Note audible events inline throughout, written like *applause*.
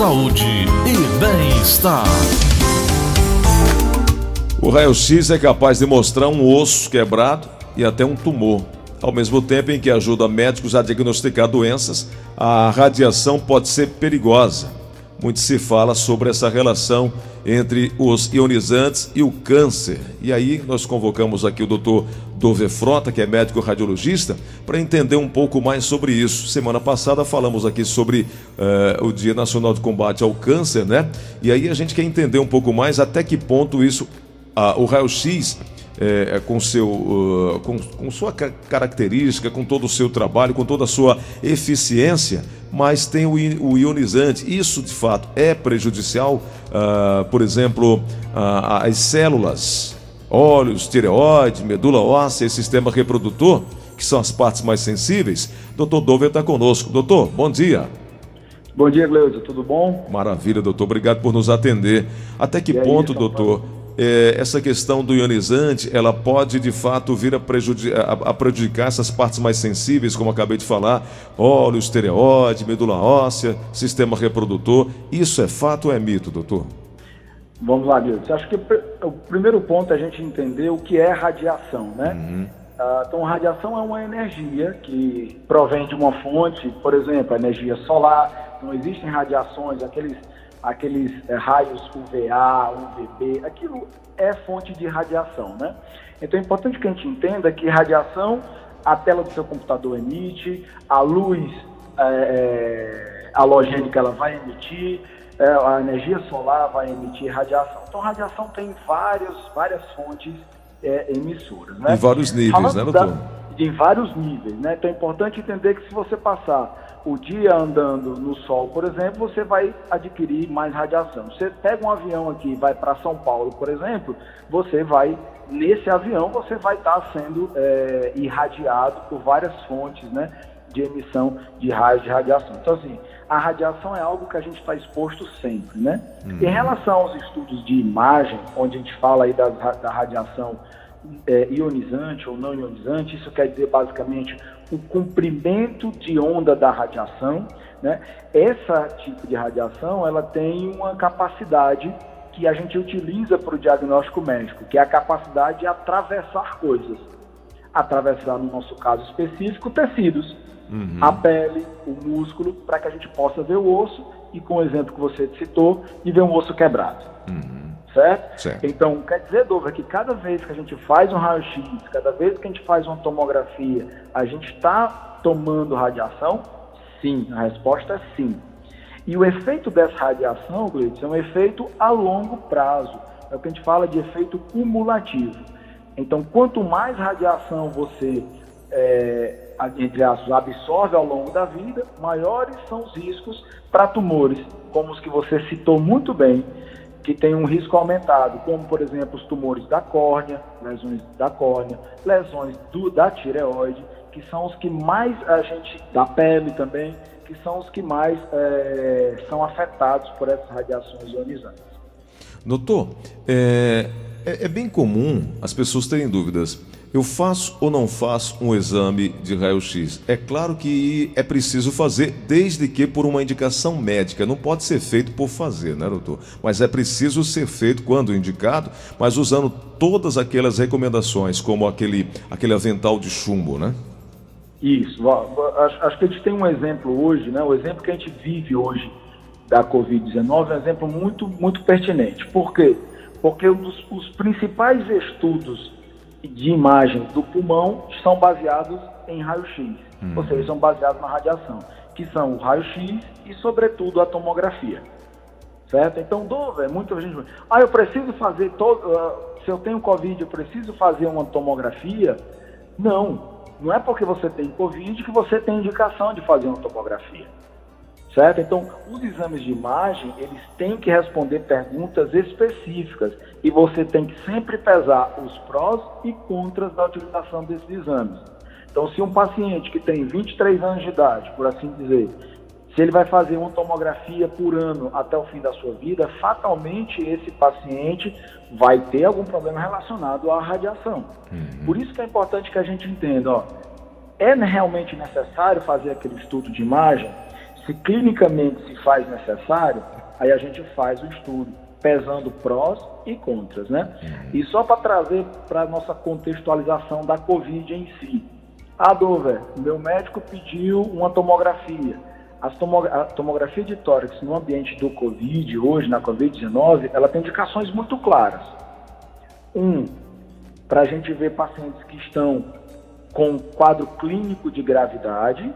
saúde e bem-estar. O raio-x é capaz de mostrar um osso quebrado e até um tumor. Ao mesmo tempo em que ajuda médicos a diagnosticar doenças, a radiação pode ser perigosa. Muito se fala sobre essa relação entre os ionizantes e o câncer. E aí nós convocamos aqui o doutor Dove Frota, que é médico radiologista, para entender um pouco mais sobre isso. Semana passada falamos aqui sobre uh, o Dia Nacional de Combate ao Câncer, né? E aí a gente quer entender um pouco mais até que ponto isso, uh, o raio-x é, com, seu, uh, com, com, sua característica, com todo o seu trabalho, com toda a sua eficiência, mas tem o, o ionizante. Isso, de fato, é prejudicial, uh, por exemplo, uh, as células, óleos, tireoide, medula óssea e sistema reprodutor, que são as partes mais sensíveis. Doutor Dover está conosco. Doutor, bom dia. Bom dia, Gleuza, tudo bom? Maravilha, doutor. Obrigado por nos atender. Até que ponto, doutor, é, essa questão do ionizante, ela pode de fato vir a, a, a, prejudicar essas partes mais sensíveis, como acabei de falar, óleo, estereóide, medula óssea, sistema reprodutor. Isso é fato ou é mito, doutor? Vamos lá, Deus. Acho que o primeiro ponto é a gente entender o que é radiação, né? Uhum. Ah, então, radiação é uma energia que provém de uma fonte, por exemplo, a energia solar. Então, existem radiações, aqueles aqueles é, raios UVA, UVB, aquilo é fonte de radiação, né? Então é importante que a gente entenda que radiação a tela do seu computador emite, a luz é, halogênica ela vai emitir, é, a energia solar vai emitir radiação. Então radiação tem várias, várias fontes é, emissoras, né? Em vários níveis, Falando né, doutor? Da, em vários níveis, né? Então é importante entender que se você passar o dia andando no sol, por exemplo, você vai adquirir mais radiação. Você pega um avião aqui e vai para São Paulo, por exemplo, você vai, nesse avião, você vai estar tá sendo é, irradiado por várias fontes, né? De emissão de raios de radiação. Então, assim, a radiação é algo que a gente está exposto sempre, né? Uhum. Em relação aos estudos de imagem, onde a gente fala aí da, da radiação é, ionizante ou não ionizante, isso quer dizer basicamente o comprimento de onda da radiação. Né? Essa tipo de radiação ela tem uma capacidade que a gente utiliza para o diagnóstico médico, que é a capacidade de atravessar coisas. Atravessar, no nosso caso específico, tecidos, uhum. a pele, o músculo, para que a gente possa ver o osso e, com o exemplo que você citou, de ver um osso quebrado. Uhum certo? certo? Então, quer dizer, Dover, que cada vez que a gente faz um raio-x, cada vez que a gente faz uma tomografia, a gente está tomando radiação? Sim, a resposta é sim. E o efeito dessa radiação, Gleitson, é um efeito a longo prazo. É o que a gente fala de efeito cumulativo. Então, quanto mais radiação você, é, entre aspas, absorve ao longo da vida, maiores são os riscos para tumores, como os que você citou muito bem, que tem um risco aumentado, como por exemplo os tumores da córnea, lesões da córnea, lesões do, da tireoide, que são os que mais a gente, da pele também, que são os que mais é, são afetados por essas radiações ionizantes. Doutor, é, é, é bem comum as pessoas terem dúvidas eu faço ou não faço um exame de raio-x? É claro que é preciso fazer, desde que por uma indicação médica. Não pode ser feito por fazer, né, doutor? Mas é preciso ser feito quando indicado, mas usando todas aquelas recomendações, como aquele, aquele avental de chumbo, né? Isso. Acho, que a gente tem um exemplo hoje, né? O exemplo que a gente vive hoje da Covid-19 é um exemplo muito, muito pertinente. Por quê? Porque dos, os principais estudos de imagem do pulmão são baseados em raio-x, ou seja, são baseados na radiação, que são o raio-x e, sobretudo, a tomografia. Certo? Então, é muita gente. Ah, eu preciso fazer todo. Uh, se eu tenho Covid, eu preciso fazer uma tomografia? Não. Não é porque você tem Covid que você tem indicação de fazer uma tomografia certo? Então, os exames de imagem, eles têm que responder perguntas específicas e você tem que sempre pesar os prós e contras da utilização desses exames. Então, se um paciente que tem 23 anos de idade, por assim dizer, se ele vai fazer uma tomografia por ano até o fim da sua vida, fatalmente esse paciente vai ter algum problema relacionado à radiação. Uhum. Por isso que é importante que a gente entenda, ó, é realmente necessário fazer aquele estudo de imagem? Se clinicamente se faz necessário, aí a gente faz o estudo, pesando prós e contras, né? Uhum. E só para trazer para a nossa contextualização da Covid em si. Ah, Dover, meu médico pediu uma tomografia. A tomografia de tórax no ambiente do Covid, hoje na Covid-19, ela tem indicações muito claras. Um, para a gente ver pacientes que estão com quadro clínico de gravidade,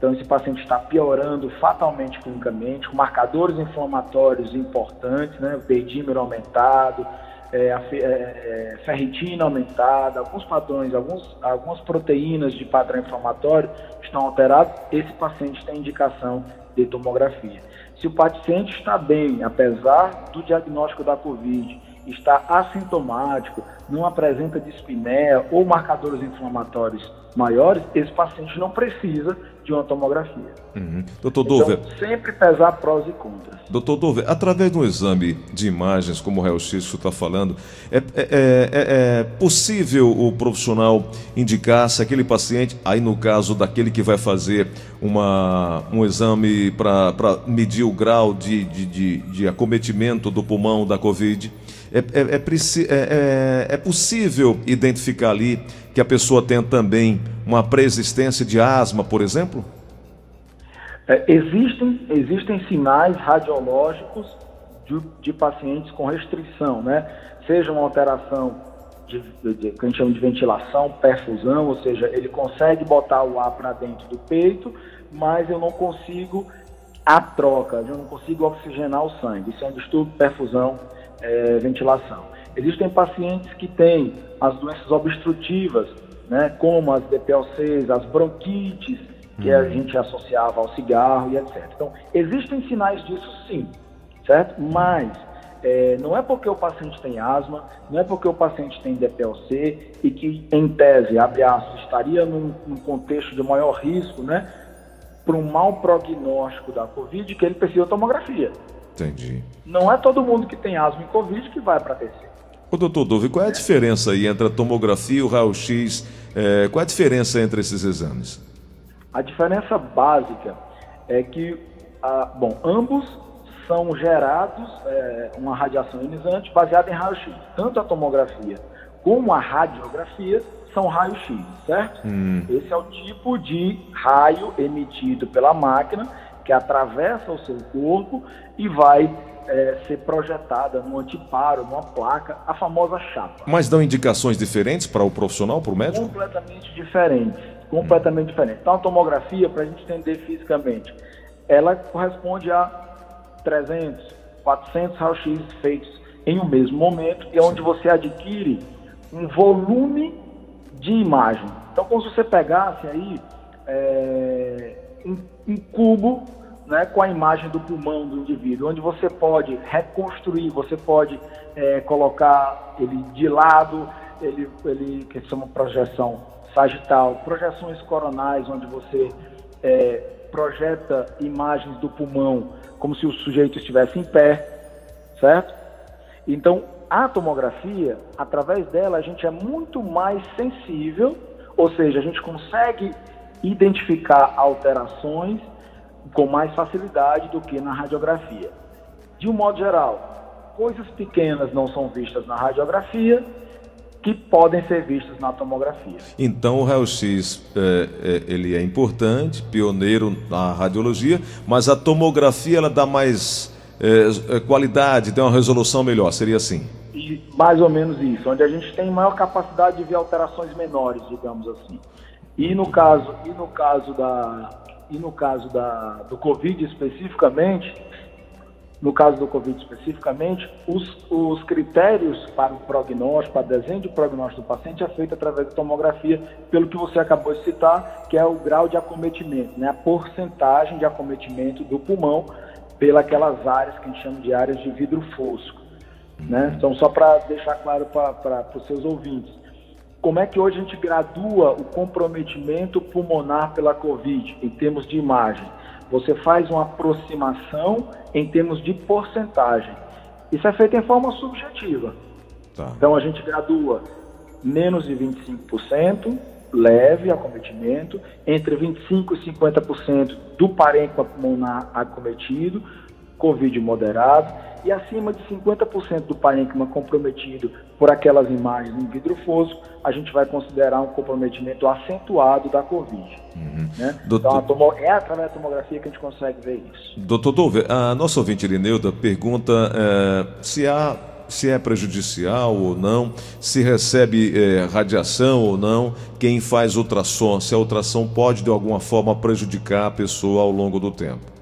então esse paciente está piorando fatalmente clinicamente, com marcadores inflamatórios importantes, né, o pedímero aumentado, é, a, é, é, ferritina aumentada, alguns padrões, alguns, algumas proteínas de padrão inflamatório estão alterados, esse paciente tem indicação de tomografia. Se o paciente está bem, apesar do diagnóstico da COVID, está assintomático, não apresenta dispneia ou marcadores inflamatórios maiores, esse paciente não precisa de uma tomografia. Uhum. Doutor Dover. Então, sempre pesar prós e contras. Doutor Dover, através de um exame de imagens, como o Real X está falando, é, é, é, é, possível o profissional indicar se aquele paciente, aí no caso daquele que vai fazer uma, um exame para medir o grau de, de, de, de acometimento do pulmão da Covid, é, é, é, é, é, possível identificar ali que a pessoa tenha também uma preexistência de asma, por exemplo? É, existem, existem sinais radiológicos de, de, pacientes com restrição, né? Seja uma alteração de, de, que a gente chama de ventilação, perfusão, ou seja, ele consegue botar o ar para dentro do peito, mas eu não consigo a troca, eu não consigo oxigenar o sangue. Isso é um distúrbio, perfusão, é, ventilação. Existem pacientes que têm as doenças obstrutivas, né, como as DPLCs, as bronquites, que a uhum. gente associava ao cigarro e etc. Então, existem sinais disso sim, certo? Mas é, não é porque o paciente tem asma, não é porque o paciente tem DPLC e que, em tese, abre aspas, estaria num, num contexto de maior risco, né, para um mau prognóstico da Covid, que ele precisa de tomografia. Entendi. Não é todo mundo que tem asma e Covid que vai para TC. Ô, doutor Dove, qual é a diferença aí entre a tomografia e o raio-x? É, qual é a diferença entre esses exames? A diferença básica é que, a, bom, ambos são gerados é, uma radiação ionizante baseada em raio-x. Tanto a tomografia como a radiografia são raio-x, certo? Hum. Esse é o tipo de raio emitido pela máquina que atravessa o seu corpo e vai é, ser projetada num antiparo, numa placa, a famosa chapa. Mas dão indicações diferentes para o profissional, para o médico? Completamente diferentes. Completamente hum. diferentes. Então, a tomografia, para a gente entender fisicamente, ela corresponde a 300, 400 raio-x feitos em um mesmo momento e é onde você adquire um volume de imagem. Então, como se você pegasse aí é, um, um cubo né, com a imagem do pulmão do indivíduo, onde você pode reconstruir, você pode é, colocar ele de lado, ele, ele que chama projeção sagital, projeções coronais, onde você é, projeta imagens do pulmão como se o sujeito estivesse em pé, certo? Então, a tomografia, através dela, a gente é muito mais sensível, ou seja, a gente consegue identificar alterações com mais facilidade do que na radiografia. De um modo geral, coisas pequenas não são vistas na radiografia que podem ser vistas na tomografia. Então o raio-x é, é, ele é importante, pioneiro na radiologia, mas a tomografia ela dá mais é, é, qualidade, tem uma resolução melhor, seria assim? E mais ou menos isso, onde a gente tem maior capacidade de ver alterações menores, digamos assim. E no caso, e no caso da, e no caso da, do Covid especificamente, no caso do Covid especificamente, os, os critérios para o prognóstico, para o desenho de prognóstico do paciente é feito através da tomografia, pelo que você acabou de citar, que é o grau de acometimento, né? a porcentagem de acometimento do pulmão pelas áreas que a gente chama de áreas de vidro fosco. Né? Então, só para deixar claro para os seus ouvintes, como é que hoje a gente gradua o comprometimento pulmonar pela Covid em termos de imagem? Você faz uma aproximação em termos de porcentagem. Isso é feito em forma subjetiva. Tá. Então a gente gradua menos de 25%, leve acometimento, entre 25% e 50% do parênquima pulmonar acometido, Covid moderado, e acima de 50% do parênquima comprometido por aquelas imagens em vidro fosco, a gente vai considerar um comprometimento acentuado da Covid. Uhum. Né? Doutor... Então, é através da tomografia que a gente consegue ver isso. Doutor Dove, a nossa ouvinte Irineuda pergunta é, se há se é prejudicial ou não, se recebe é, radiação ou não, quem faz ultrassom, se a ultrassom pode de alguma forma prejudicar a pessoa ao longo do tempo.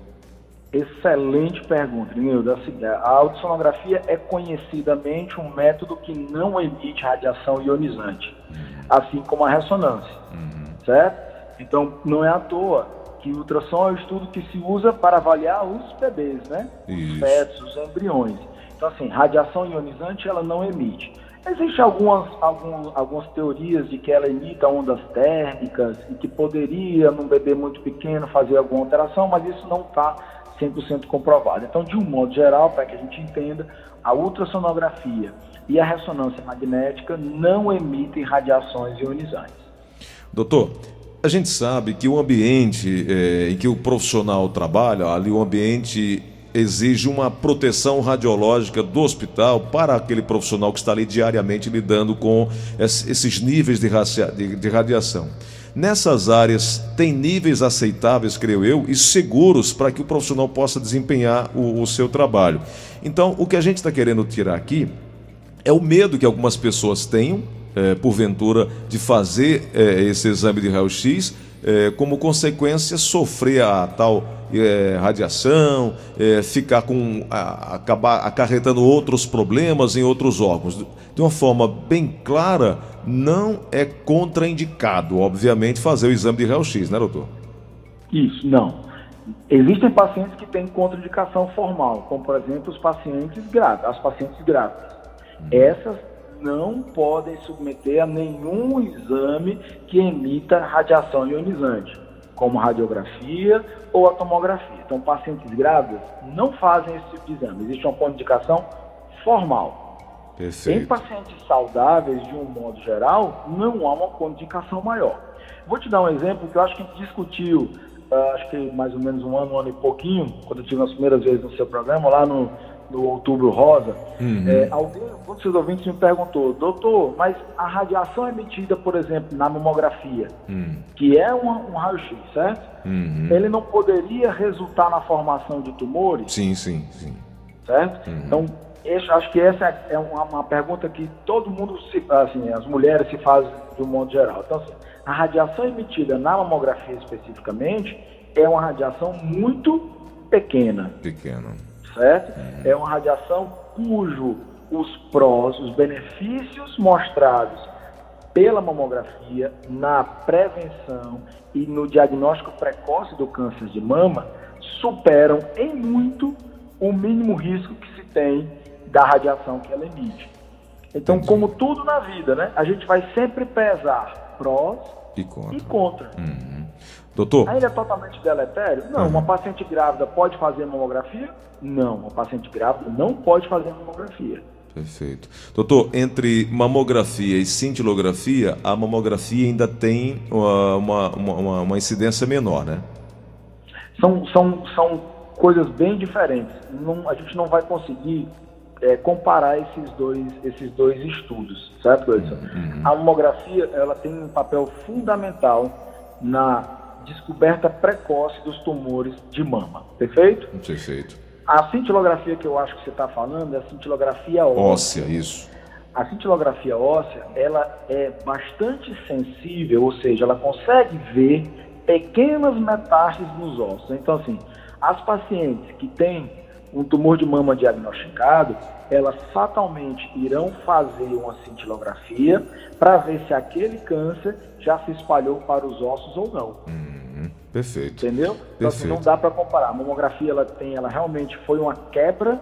Excelente pergunta, Nildo. A ultrassonografia é conhecidamente um método que não emite radiação ionizante, uhum. assim como a ressonância, uhum. certo? Então, não é à toa que o ultrassom é o estudo que se usa para avaliar os bebês, né? Isso. Os fetos, os embriões. Então, assim, radiação ionizante ela não emite. Existem algumas, algumas, algumas teorias de que ela emita ondas térmicas e que poderia, num bebê muito pequeno, fazer alguma alteração, mas isso não está 100% comprovado. Então, de um modo geral, para que a gente entenda, a ultrassonografia e a ressonância magnética não emitem radiações ionizantes. Doutor, a gente sabe que o ambiente é, em que o profissional trabalha, ali o ambiente exige uma proteção radiológica do hospital para aquele profissional que está ali diariamente lidando com esses níveis de, de radiação. Nessas áreas, tem níveis aceitáveis, creio eu, e seguros para que o profissional possa desempenhar o, o seu trabalho. Então, o que a gente está querendo tirar aqui é o medo que algumas pessoas tenham, é, porventura, de fazer é, esse exame de raio-x é, como consequência, sofrer a tal é, radiação, é, ficar com. A, acabar acarretando outros problemas em outros órgãos. De uma forma bem clara, não é contraindicado, obviamente, fazer o exame de raio-x, né, doutor? Isso, não. Existem pacientes que têm contraindicação formal, como por exemplo os pacientes grávidos, as pacientes grávidas. Essas não podem submeter a nenhum exame que emita radiação ionizante, como radiografia ou a tomografia. Então, pacientes grávidas não fazem esse tipo de exame. Existe uma contraindicação formal. Perfeito. Em pacientes saudáveis, de um modo geral, não há uma contraindicação maior. Vou te dar um exemplo que eu acho que a gente discutiu, uh, acho que mais ou menos um ano, um ano e pouquinho, quando eu tive as primeiras vezes no seu programa, lá no, no Outubro Rosa, uhum. é, alguém, um dos seus ouvintes me perguntou, doutor, mas a radiação emitida, por exemplo, na mamografia, uhum. que é um, um raio-x, certo? Uhum. Ele não poderia resultar na formação de tumores? Sim, sim, sim. Certo? Uhum. Então, esse, acho que essa é uma, uma, pergunta que todo mundo, se, assim, as mulheres se fazem de um modo geral. Então, assim, a radiação emitida na mamografia especificamente é uma radiação muito pequena. Pequena certo? É uma radiação cujo os prós, os benefícios mostrados pela mamografia na prevenção e no diagnóstico precoce do câncer de mama superam em muito o mínimo risco que se tem da radiação que ela emite. Então, Entendi. como tudo na vida, né, a gente vai sempre pesar prós e contra. E contra. Uhum. Doutor? Ainda é totalmente deletério? Não. Uhum. Uma paciente grávida pode fazer mamografia? Não. Uma paciente grávida não pode fazer mamografia. Perfeito. Doutor, entre mamografia e cintilografia, a mamografia ainda tem uma, uma, uma, uma incidência menor, né? São, são, são coisas bem diferentes. Não, a gente não vai conseguir é, comparar esses dois, esses dois estudos, certo, Edson? Uhum. A mamografia ela tem um papel fundamental na descoberta precoce dos tumores de mama, perfeito? Perfeito. A cintilografia que eu acho que você está falando é a cintilografia óssea. Óssea, isso. A cintilografia óssea, ela é bastante sensível, ou seja, ela consegue ver pequenas metástases nos ossos. Então, assim, as pacientes que têm um tumor de mama diagnosticado, elas fatalmente irão fazer uma cintilografia para ver se aquele câncer já se espalhou para os ossos ou não. Uhum, perfeito. Entendeu? Então assim, não dá para comparar. A mamografia ela tem, ela realmente foi uma quebra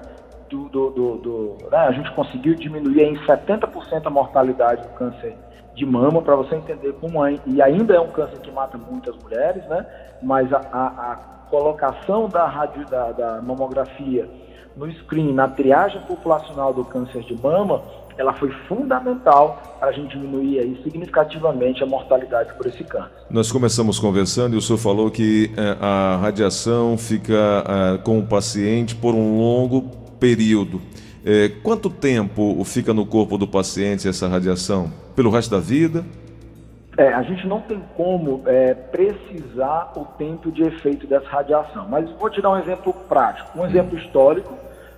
do, do, do, do né? a gente conseguiu diminuir em 70% a mortalidade do câncer de mama, para você entender como é, e ainda é um câncer que mata muitas mulheres, né? Mas a, a, a colocação da, radio, da, da mamografia no screen, na triagem populacional do câncer de mama, ela foi fundamental para a gente diminuir aí significativamente a mortalidade por esse câncer. Nós começamos conversando e o senhor falou que é, a radiação fica é, com o paciente por um longo período. É, quanto tempo fica no corpo do paciente essa radiação? Pelo resto da vida? É, a gente não tem como é, precisar o tempo de efeito dessa radiação, mas vou te dar um exemplo prático, um exemplo histórico,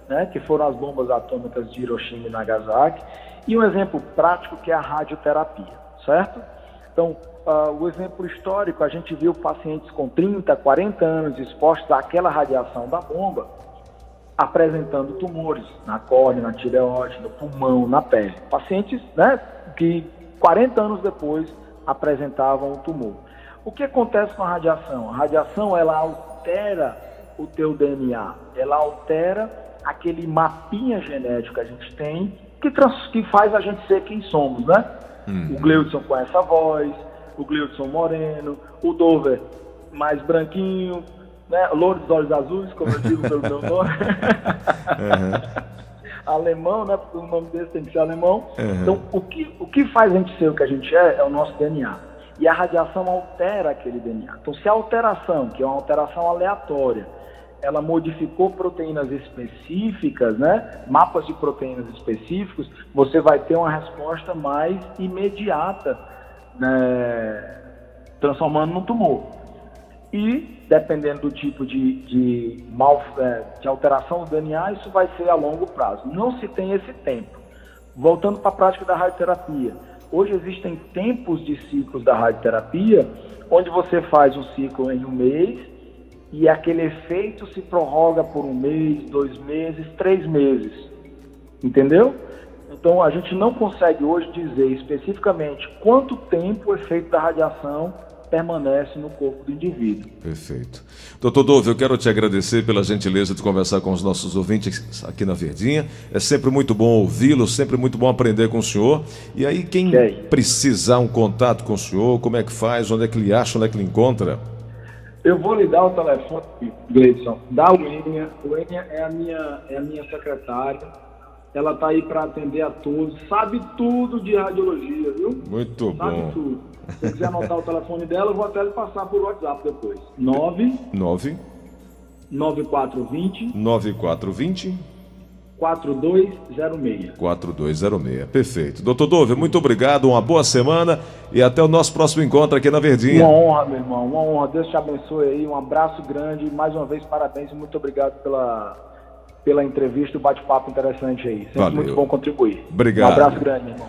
né, que foram as bombas atômicas de Hiroshima e Nagasaki, e um exemplo prático que é a radioterapia, certo? Então, uh, o exemplo histórico, a gente viu pacientes com 30, 40 anos expostos àquela radiação da bomba, apresentando tumores na córnea, na tireoide, no pulmão, na pele. Pacientes né, que 40 anos depois apresentavam o tumor. O que acontece com a radiação? A radiação ela altera o teu DNA, ela altera aquele mapinha genético que a gente tem que, trans, que faz a gente ser quem somos, né? Uhum. O Gleudson com essa voz, o Gleudson moreno, o Dover mais branquinho, né? Louro dos olhos azuis, como eu digo pelo meu nome. *laughs* uhum. Alemão, né? Porque o nome dele tem que ser alemão. Uhum. Então, o que, o que faz a gente ser o que a gente é, é o nosso DNA. E a radiação altera aquele DNA. Então, se a alteração, que é uma alteração aleatória, ela modificou proteínas específicas, né? Mapas de proteínas específicos, você vai ter uma resposta mais imediata, né? transformando num tumor. E dependendo do tipo de, de, mal, é, de alteração do DNA, isso vai ser a longo prazo. Não se tem esse tempo. Voltando para a prática da radioterapia. Hoje existem tempos de ciclos da radioterapia, onde você faz um ciclo em um mês e aquele efeito se prorroga por um mês, dois meses, três meses. Entendeu? Então a gente não consegue hoje dizer especificamente quanto tempo o efeito da radiação permanece no corpo do indivíduo. Perfeito. Doutor Dove, eu quero te agradecer pela gentileza de conversar com os nossos ouvintes aqui na Verdinha. É sempre muito bom ouvi-lo, sempre muito bom aprender com o senhor. E aí, quem precisar um contato com o senhor, como é que faz, onde é que ele acha, onde é que ele encontra? Eu vou lhe dar o telefone, Gleison, da Uênia. Uênia é a minha, é a minha secretária ela está aí para atender a todos, sabe tudo de radiologia, viu? Muito sabe bom. Sabe tudo. Se quiser anotar o telefone dela, eu vou até lhe passar por WhatsApp depois. 9 9 9420 9420 4206. 4206. Perfeito. Doutor Dove, muito obrigado, uma boa semana e até o nosso próximo encontro aqui na Verdinha. Uma honra, meu irmão, uma honra. Deus te abençoe aí. Um abraço grande. Mais uma vez, parabéns e muito obrigado pela, pela entrevista e o bate-papo interessante aí. Sempre Valeu. muito bom contribuir. Obrigado. Um abraço grande, irmão.